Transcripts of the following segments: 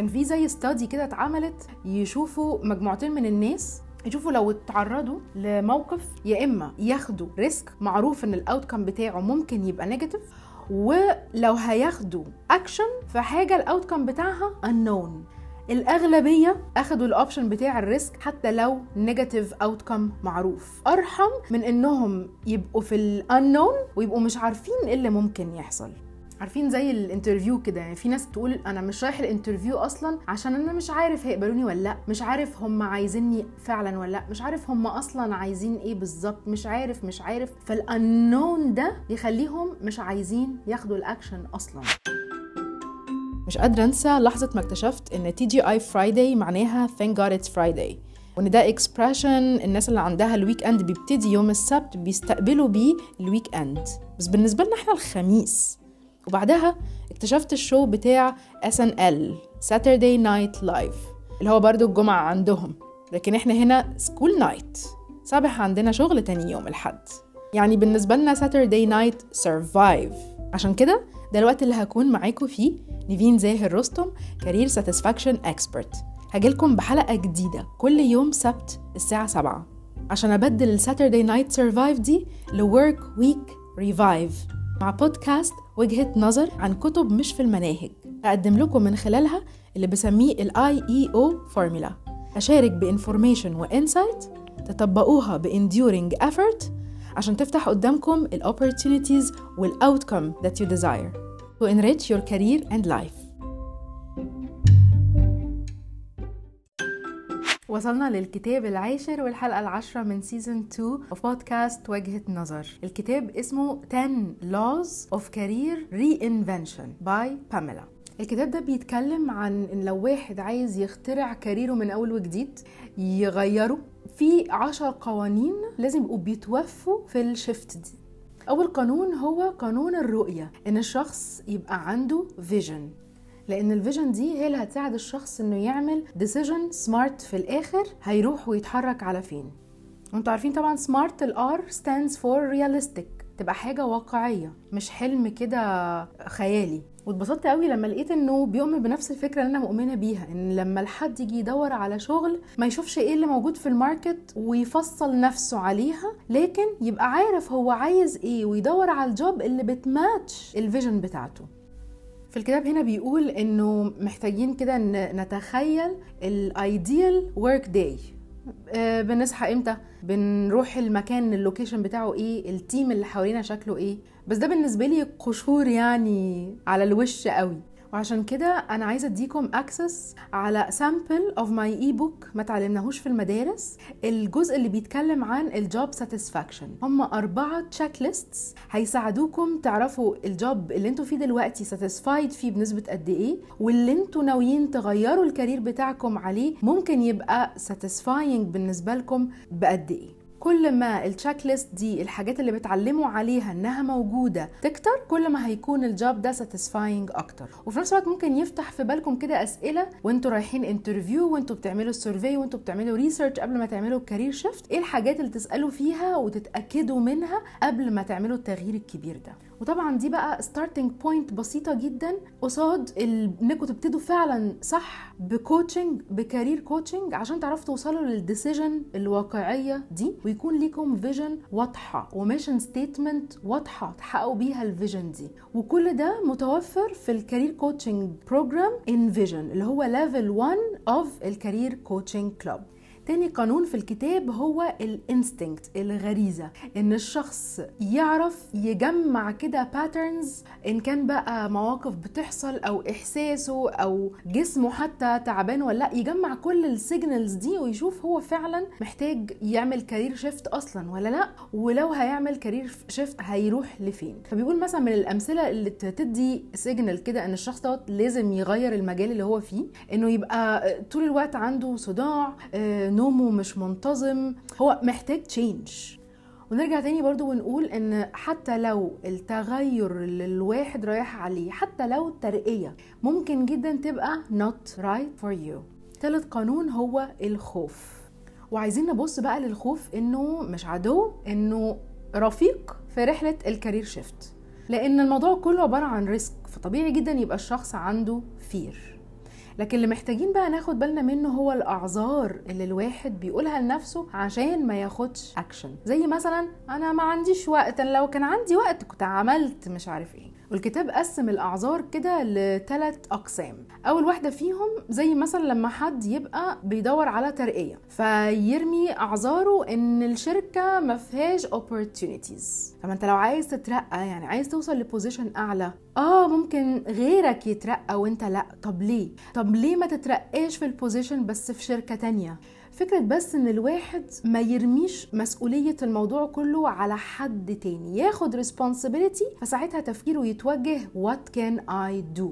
كان في زي study كده اتعملت يشوفوا مجموعتين من الناس يشوفوا لو اتعرضوا لموقف يا إما ياخدوا risk معروف إن ال outcome بتاعه ممكن يبقى negative ولو هياخدوا اكشن في حاجة ال outcome بتاعها unknown. الأغلبية أخدوا ال option بتاع ال risk حتى لو negative outcome معروف. أرحم من إنهم يبقوا في الانون ويبقوا مش عارفين إيه اللي ممكن يحصل. عارفين زي ال interview كده يعني في ناس تقول أنا مش رايح ال interview أصلا عشان أنا مش عارف هيقبلوني ولا لأ مش عارف هم عايزيني فعلا ولا لأ مش عارف هم أصلا عايزين إيه بالظبط مش عارف مش عارف. فالأنون ده يخليهم مش عايزين ياخدوا الأكشن أصلا. مش قادرة أنسى لحظة ما اكتشفت إن TGI Friday معناها thank God it's Friday وإن ده expression الناس اللي عندها ال weekend بيبتدي يوم السبت بيستقبلوا بيه ال weekend بس بالنسبة لنا إحنا الخميس وبعدها اكتشفت ال show بتاع SNL Saturday Night Live اللي هو برضو الجمعة عندهم. لكن إحنا هنا school night صباح عندنا شغل تاني يوم الحد يعني بالنسبة لنا Saturday Night Survive. عشان كده ده الوقت اللي هكون معاكم فيه نيفين زاهر رستم career satisfaction expert هجيلكم بحلقة جديدة كل يوم سبت الساعة 7 عشان أبدل ال Saturday night survive دي ل work week revive مع بودكاست وجهة نظر عن كتب مش في المناهج. أقدم لكم من خلالها اللي بسميه ال IEO formula أشارك ب information و insight تطبقوها ب enduring effort عشان تفتح قدامكم ال opportunities وال outcome that you desire to enrich your career and life. وصلنا للكتاب العاشر والحلقة العاشرة من season 2 of بودكاست وجهة نظر. الكتاب اسمه 10 Laws of Career Reinvention by Pamela. الكتاب ده بيتكلم عن إن لو واحد عايز يخترع career ه من أول وجديد يغيره. في عشر قوانين لازم يبقوا بيتوفوا في ال shift دي. أول قانون هو قانون الرؤية إن الشخص يبقى عنده vision لأن ال vision دي هي اللي هتساعد الشخص إنه يعمل decision smart في الآخر هيروح ويتحرك على فين. وأنتوا عارفين طبعا smart ال R stands for realistic تبقى حاجة واقعية مش حلم كده خيالي. واتبسطت قوي لما لقيت إنه بيؤمن بنفس الفكرة اللي أنا مؤمنة بيها إن لما الحد يجي يدور على شغل ما يشوفش إيه اللي موجود في ال market ويفصل نفسه عليها لكن يبقى عارف هو عايز إيه ويدور على ال job اللي بت match ال vision بتاعته. في الكتاب هنا بيقول إنه محتاجين كده نتخيل ال ideal work day بنصحى إمتى؟ بنروح المكان ال location بتاعه إيه؟ ال team اللي حوالينا شكله إيه؟ بس ده بالنسبة لي قشور يعني على الوش قوي. وعشان كده أنا عايزة أديكم access على sample of my e-book ما تعلمناهوش في المدارس الجزء اللي بيتكلم عن ال job satisfaction هم أربعة checklists هيساعدوكم تعرفوا ال job اللي أنتوا فيه دلوقتي satisfied فيه بنسبة قد إيه واللي أنتوا ناويين تغيروا ال career بتاعكم عليه ممكن يبقى satisfying بالنسبة لكم بقد إيه. كل ما ال checklist دي الحاجات اللي بتعلموا عليها إنها موجودة تكتر كل ما هيكون ال job ده satisfying أكتر. وفي نفس الوقت ممكن يفتح في بالكم كده أسئلة وانتوا رايحين interview وانتوا بتعملوا ال survey وانتوا بتعملوا research قبل ما تعملوا ال career shift إيه الحاجات اللي تسألوا فيها وتتأكدوا منها قبل ما تعملوا التغيير الكبير ده؟ وطبعا دي بقى starting point بسيطة جدا. قصاد إنكم تبتدوا فعلا صح ب coaching ب career coaching عشان تعرفوا توصلوا لل decision الواقعية دي. ويكون ليكم vision واضحة و mission statement واضحة تحققوا بيها ال vision دي. وكل ده متوفر في ال career coaching program Envision اللي هو level 1 of ال career coaching club تاني قانون في الكتاب هو ال instinct الغريزة. إن الشخص يعرف يجمع كده patterns إن كان بقى مواقف بتحصل أو إحساسه أو جسمه حتى تعبان ولا لأ يجمع كل ال signals دي ويشوف هو فعلا محتاج يعمل career shift أصلا ولا لأ ولو هيعمل career shift هيروح لفين. فبيقول مثلا من الأمثلة اللي تدي signal كده إن الشخص دوت لازم يغير المجال اللي هو فيه إنه يبقى طول الوقت عنده صداع نومه مش منتظم هو محتاج change ونرجع تاني برضو ونقول إن حتى لو التغير اللي الواحد رايح عليه حتى لو الترقية ممكن جدا تبقى not right for you. تالت قانون هو الخوف. وعايزين نبص بقى للخوف إنه مش عدو إنه رفيق في رحلة ال career shift لأن الموضوع كله عبارة عن risk فطبيعي جدا يبقى الشخص عنده fear لكن اللي محتاجين بقى ناخد بالنا منه هو الأعذار اللي الواحد بيقولها لنفسه عشان ما ياخدش اكشن زي مثلا أنا ما عنديش وقت لو كان عندي وقت كنت عملت مش عارف إيه. والكتاب قسم الأعذار كده لثلاث أقسام. أول واحدة فيهم زي مثلا لما حد يبقى بيدور على ترقية فيرمي أعذاره إن الشركة ما فيهاش opportunities. طب أنت لو عايز تترقى يعني عايز توصل ل position أعلى آه ممكن غيرك يترقى وأنت لأ. طب ليه؟ طب ليه ما تترقاش في ال position بس في شركة تانية؟ فكرة بس إن الواحد ما يرميش مسؤولية الموضوع كله على حد تاني. ياخد responsibility فساعتها تفكيره يتوجه what can I do.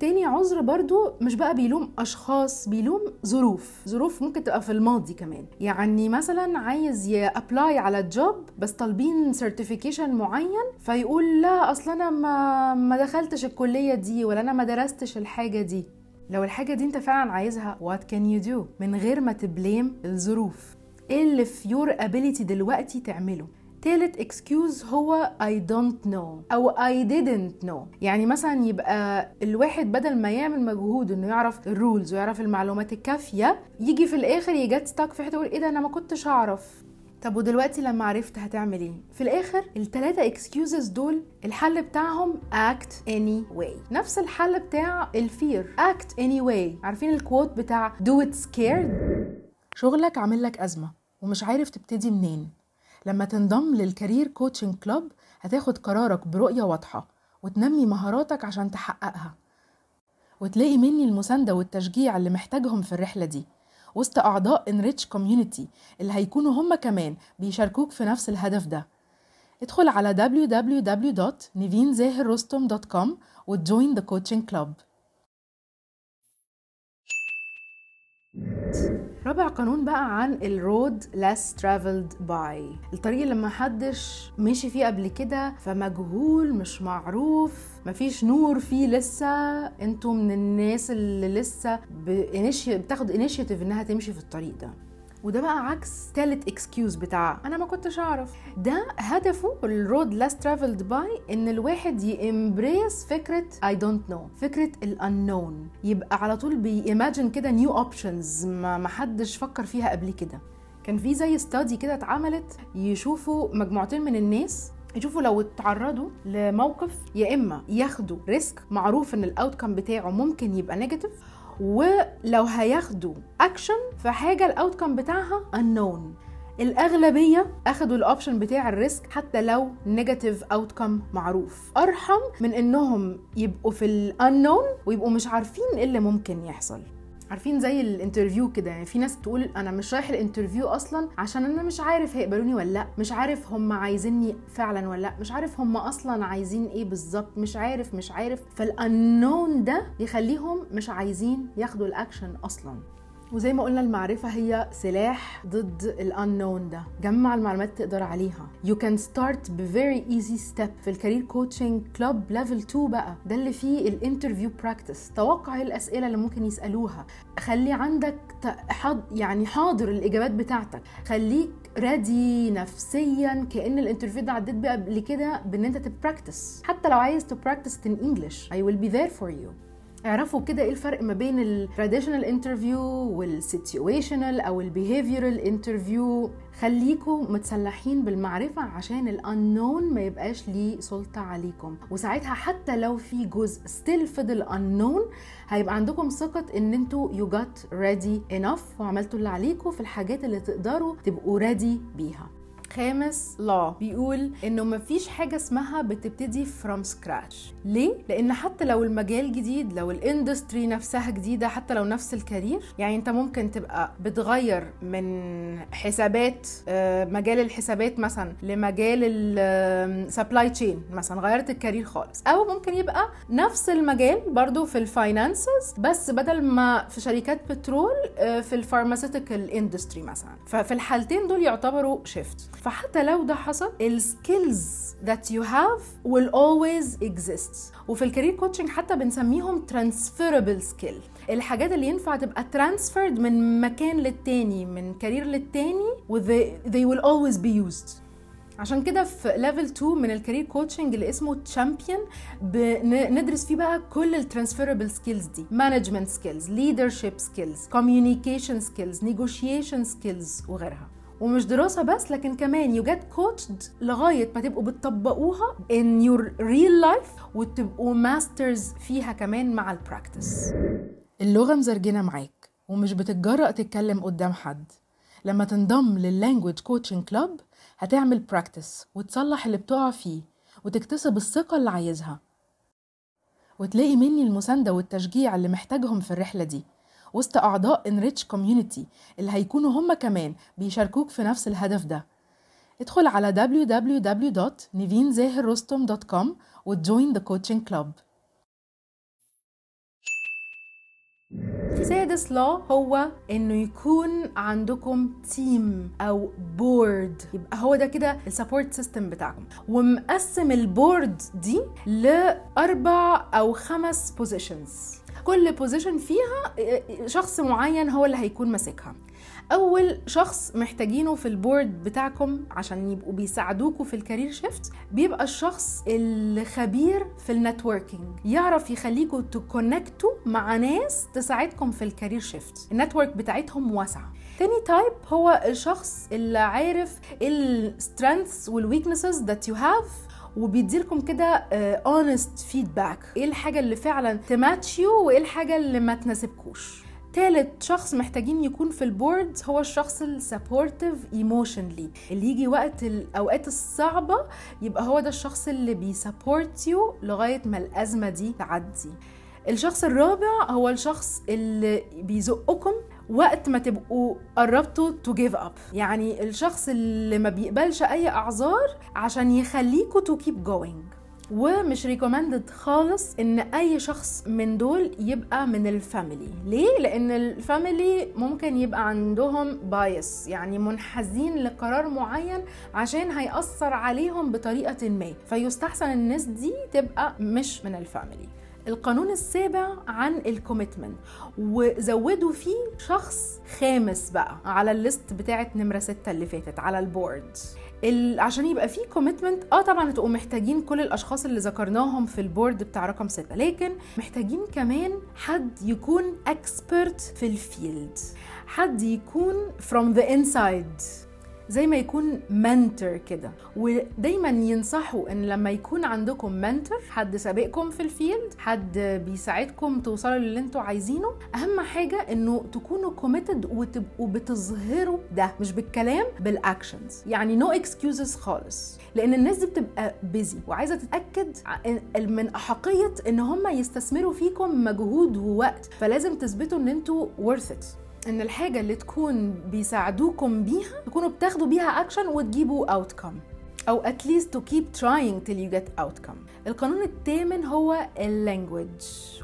تاني عذر برضو مش بقى بيلوم أشخاص بيلوم ظروف. ظروف ممكن تبقى في الماضي كمان. يعني مثلا عايز ي apply على job بس طالبين certification معين فيقول لا أصل أنا ما ما دخلتش الكلية دي ولا أنا ما درستش الحاجة دي. لو الحاجة دي انت فعلا عايزها what can you do من غير ما ت blame الظروف. إيه اللي في your ability دلوقتي تعمله؟ تالت excuse هو I don't know أو I didn't know. يعني مثلا يبقى الواحد بدل ما يعمل مجهود إنه يعرف ال rules ويعرف المعلومات الكافية يجي في الآخر ي get stuck في حتة يقول إيه ده أنا ما كنتش أعرف. طب ودلوقتي لما عرفت هتعمل إيه؟ في الآخر التلاتة excuses دول الحل بتاعهم act anyway نفس الحل بتاع ال fear act anyway عارفين ال quote بتاع do it scared؟ شغلك عامل لك أزمة ومش عارف تبتدي منين لما تنضم لل career coaching club هتاخد قرارك برؤية واضحة وتنمي مهاراتك عشان تحققها وتلاقي مني المساندة والتشجيع اللي محتاجهم في الرحلة دي وسط أعضاء Enrich community اللي هيكونوا هم كمان بيشاركوك في نفس الهدف ده. ادخل على www.nivinzahirrostom.com وت join the coaching club رابع قانون بقى عن ال road less traveled by الطريق اللي محدش مشي فيه قبل كده فمجهول مش معروف مفيش نور فيه لسه أنتوا من الناس اللي لسه. بتاخد initiative إنها تمشي في الطريق ده وده بقى عكس تالت excuse بتاع أنا ما كنتش أعرف. ده هدفه ال road less traveled by إن الواحد ي embrace فكرة I don't know فكرة الانون يبقى على طول بي imagine كده new options ما حدش فكر فيها قبل كده. كان في زي study كده اتعملت يشوفوا مجموعتين من الناس يشوفوا لو اتعرضوا لموقف يا إما ياخدوا risk معروف إن ال outcome بتاعه ممكن يبقى negative ولو هياخدوا اكشن في حاجة ال outcome بتاعها unknown. الأغلبية أخدوا ال option بتاع ال risk حتى لو negative outcome معروف. أرحم من إنهم يبقوا في الأنون ويبقوا مش عارفين إيه اللي ممكن يحصل. عارفين زي ال interview كده يعني في ناس تقول أنا مش رايح ال interview أصلا عشان أنا مش عارف هيقبلوني ولا لأ مش عارف هم عايزيني فعلا ولا لأ مش عارف هم أصلا عايزين إيه بالظبط مش عارف مش عارف. فالانون ده يخليهم مش عايزين ياخدوا الاكشن أصلا. وزي ما قلنا المعرفة هي سلاح ضد الانون ده. جمع المعلومات تقدر عليها. You can start ب very easy step في ال career coaching club level 2 بقى. ده اللي فيه ال interview practice توقع الأسئلة اللي ممكن يسألوها. خلي عندك حض يعني حاضر الإجابات بتاعتك. خليك ready نفسيا كأن ال interview ده عديت بيه قبل كده بإن أنت ت practice حتى لو عايز ت practice in English I will be there for you. اعرفوا كده إيه الفرق ما بين ال traditional interview وال situational أو ال behavioral interview خليكم متسلحين بالمعرفة عشان الانون ما يبقاش ليه سلطة عليكم. وساعتها حتى لو في جزء still فضل انون هيبقى عندكم ثقة إن أنتوا you got ready enough وعملتوا اللي عليكم في الحاجات اللي تقدروا تبقوا ready بيها. خامس لا بيقول إنه مفيش حاجة اسمها بتبتدي from scratch ليه؟ لأن حتى لو المجال جديد لو ال industry نفسها جديدة حتى لو نفس ال career يعني أنت ممكن تبقى بتغير من حسابات مجال الحسابات مثلا لمجال ال supply chain مثلا غيرت ال career خالص. أو ممكن يبقى نفس المجال برضو في ال finances بس بدل ما في شركات بترول في ال pharmaceutical industry مثلا. ففي الحالتين دول يعتبروا shift فحتى لو ده حصل ال skills that you have will always exist. وفي ال career coaching حتى بنسميهم transferable skill. الحاجات اللي ينفع تبقى transferred من مكان للتاني من career للتاني they, they will always be used. عشان كده في level 2 من ال career coaching اللي اسمه champion بندرس فيه بقى كل ال transferable skills دي. management skills leadership skills communication skills negotiation skills وغيرها. ومش دراسة بس لكن كمان you get coached لغاية ما تبقوا بتطبقوها in your real life وتبقوا masters فيها كمان مع ال practice اللغة مزرجنة معاك ومش بتتجرأ تتكلم قدام حد. لما تنضم لل language coaching club هتعمل practice وتصلح اللي بتقع فيه وتكتسب الثقة اللي عايزها. وتلاقي مني المساندة والتشجيع اللي محتاجهم في الرحلة دي. وسط أعضاء enrich community اللي هيكونوا هم كمان بيشاركوك في نفس الهدف ده. ادخل على www.nivinzahirrostom.com و to join the coaching club سادس law هو إنه يكون عندكم team أو board يبقى هو ده كده ال support system بتاعكم. ومقسم ال board دي لأربع أو خمس positions كل position فيها شخص معين هو اللي هيكون ماسكها. أول شخص محتاجينه في ال board بتاعكم عشان يبقوا بيساعدوكوا في ال career shift بيبقى الشخص الخبير في ال networking يعرف يخليكوا ت connect وا مع ناس تساعدكم في ال career shift ال network بتاعتهم واسعة. تاني type هو الشخص اللي عارف ال strengths وال weaknesses that you have وبيديلكم كده honest feedback إيه الحاجة اللي فعلا ت match you وإيه الحاجة اللي ما تناسبكوش؟ تالت شخص محتاجين يكون في ال board هو الشخص ال supportive emotionally اللي يجي وقت الأوقات الصعبة يبقى هو ده الشخص اللي بي support you لغاية ما الأزمة دي تعدي. الشخص الرابع هو الشخص اللي بيزقكم وقت ما تبقوا قربتوا to give up يعني الشخص اللي ما بيقبلش أي أعذار عشان يخليكوا to keep going ومش recommended خالص إن أي شخص من دول يبقى من ال family. ليه؟ لأن ال family ممكن يبقى عندهم bias يعني منحازين لقرار معين عشان هيأثر عليهم بطريقة ما. فيستحسن الناس دي تبقى مش من ال family. القانون السابع عن ال commitment وزودوا فيه شخص خامس بقى على ال list بتاعت نمرة ستة اللي فاتت على ال board. ال... عشان يبقى فيه commitment آه طبعا هتبقوا محتاجين كل الأشخاص اللي ذكرناهم في ال board بتاع رقم ستة لكن محتاجين كمان حد يكون expert في ال field حد يكون from the inside زي ما يكون mentor كده. ودايما ينصحوا إن لما يكون عندكم mentor حد سابقكم في ال field حد بيساعدكم توصلوا للي أنتوا عايزينه أهم حاجة إنه تكونوا committed وتبقوا بتظهروا ده مش بالكلام بال actions يعني no no excuses خالص. لأن الناس دي بتبقى busy وعايزة تتأكد من أحقية إن هم يستثمروا فيكم مجهود ووقت فلازم تثبتوا إن أنتوا worth it. إن الحاجة اللي تكون بيساعدوكم بيها تكونوا بتاخدوا بيها اكشن وتجيبوا outcome أو at least to keep trying till you get outcome. القانون الثامن هو ال language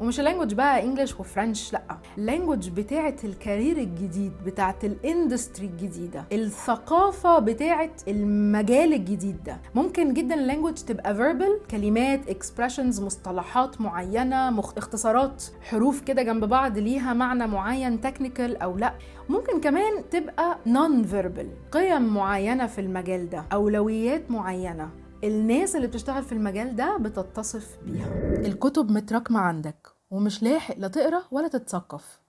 ومش ال language بقى English و French لأ. ال language بتاعة ال career الجديد بتاعة ال industry الجديدة. الثقافة بتاعة المجال الجديد ده. ممكن جدا ال language تبقى verbal كلمات expressions مصطلحات معينة مخ... اختصارات حروف كده جنب بعض ليها معنى معين technical أو لأ. ممكن كمان تبقى non verbal قيم معينة في المجال ده أولويات معينة. الناس اللي بتشتغل في المجال ده بتتصف بيها. الكتب متراكمة عندك ومش لاحق لا تقرأ ولا تتثقف.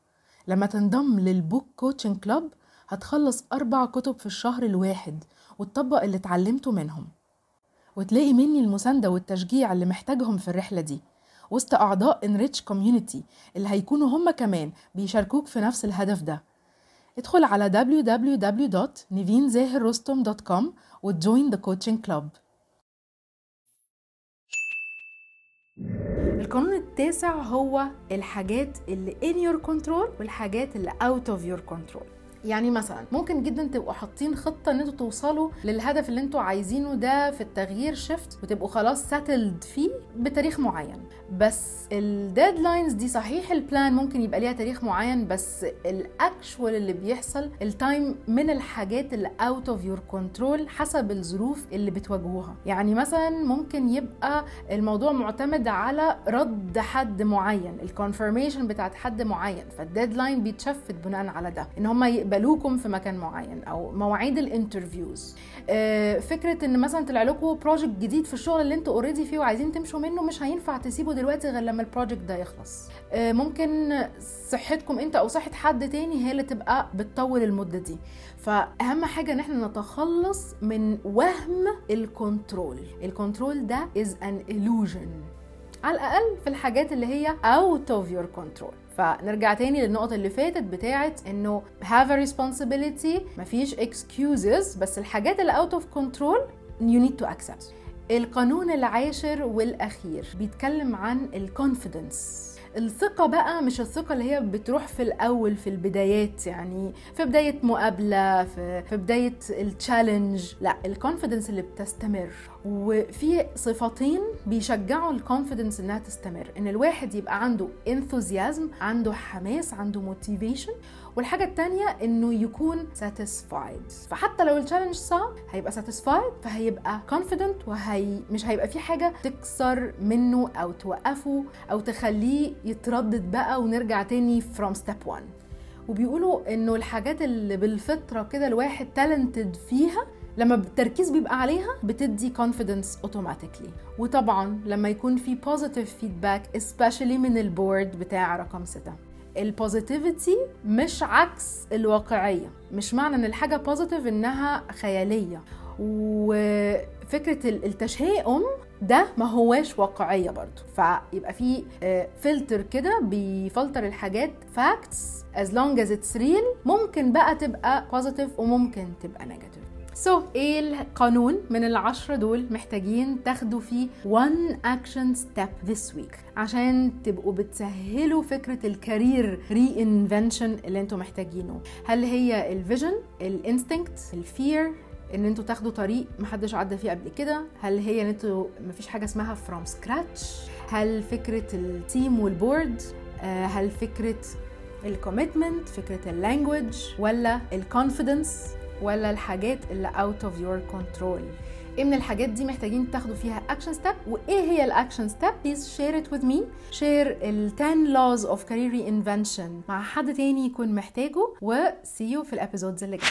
لما تنضم لل book coaching club هتخلص أربع كتب في الشهر الواحد وتطبق اللي اتعلمته منهم. وتلاقي مني المساندة والتشجيع اللي محتاجهم في الرحلة دي. وسط أعضاء enrich community اللي هيكونوا هم كمان بيشاركوك في نفس الهدف ده. ادخل على www.nivinzahirrostom.com و to join the coaching club القانون التاسع هو الحاجات اللي in your control والحاجات اللي out of your control. يعني مثلا ممكن جدا تبقوا حاطين خطة إن أنتوا توصلوا للهدف اللي أنتوا عايزينه ده في ال career shift وتبقوا خلاص settled فيه بتاريخ معين. بس ال deadlines دي صحيح ال plan ممكن يبقى ليها تاريخ معين بس ال actual اللي بيحصل ال time من الحاجات اللي out of your control حسب الظروف اللي بتواجهوها. يعني مثلا ممكن يبقى الموضوع معتمد على رد حد معين ال confirmation بتاعت حد معين فال deadline بيت shift بناء على ده. إن هم يقبلوكم في مكان معين أو مواعيد ال interviews. آه، فكرة إن مثلا طلع لكم project جديد في الشغل اللي أنتوا already فيه وعايزين تمشوا منه مش هينفع تسيبه دلوقتي غير لما ال project ده يخلص. آه، ممكن صحتكم انت أو صحة حد تاني هي اللي تبقى بتطول المدة دي. فأهم حاجة إن إحنا نتخلص من وهم ال control ال control ده is an illusion. على الأقل في الحاجات اللي هي out of your control. فنرجع تاني للنقطة اللي فاتت بتاعت إنه have a responsibility مفيش excuses بس الحاجات اللي out of control you need to accept. القانون العاشر والأخير بيتكلم عن ال confidence الثقة بقى مش الثقة اللي هي بتروح في الأول في البدايات يعني في بداية مقابلة في, في بداية ال challenge لا ال confidence اللي بتستمر. وفي صفتين بيشجعوا ال confidence إنها تستمر. إن الواحد يبقى عنده enthusiasm عنده حماس عنده motivation والحاجة التانية إنه يكون satisfied فحتى لو ال challenge صعب هيبقى satisfied فهيبقى confident وهي مش هيبقى في حاجة تكسر منه أو توقفه أو تخليه يتردد بقى ونرجع تاني from step one. وبيقولوا إنه الحاجات اللي بالفطرة كده الواحد talented فيها لما التركيز بيبقى عليها بتدي confidence automatically. وطبعا لما يكون في positive feedback especially من ال board بتاع رقم ستة. ال positivity مش عكس الواقعية. مش معنى إن الحاجة positive إنها خيالية. وفكرة التشاؤم ده ما هواش واقعية برضو. فيبقى في فلتر كده بيفلتر الحاجات facts as long as it's real ممكن بقى تبقى positive وممكن تبقى negative so, إيه القانون من العشرة دول محتاجين تاخدوا فيه one action step this week عشان تبقوا بتسهلوا فكرة ال career reinvention اللي أنتوا محتاجينه. هل هي ال vision ال instinct ال fear إن أنتوا تاخدوا طريق محدش عدى فيه قبل كده؟ هل هي إن أنتوا مفيش حاجة اسمها from scratch هل فكرة ال team وال board هل فكرة ال commitment فكرة ال language ولا ال confidence ولا الحاجات اللي out of your control. إيه من الحاجات دي محتاجين تاخدوا فيها action step وإيه هي ال action step please share it with me. share ال 10 laws of career reinvention مع حد تاني يكون محتاجه. و see you في الابيزودز اللي جاية.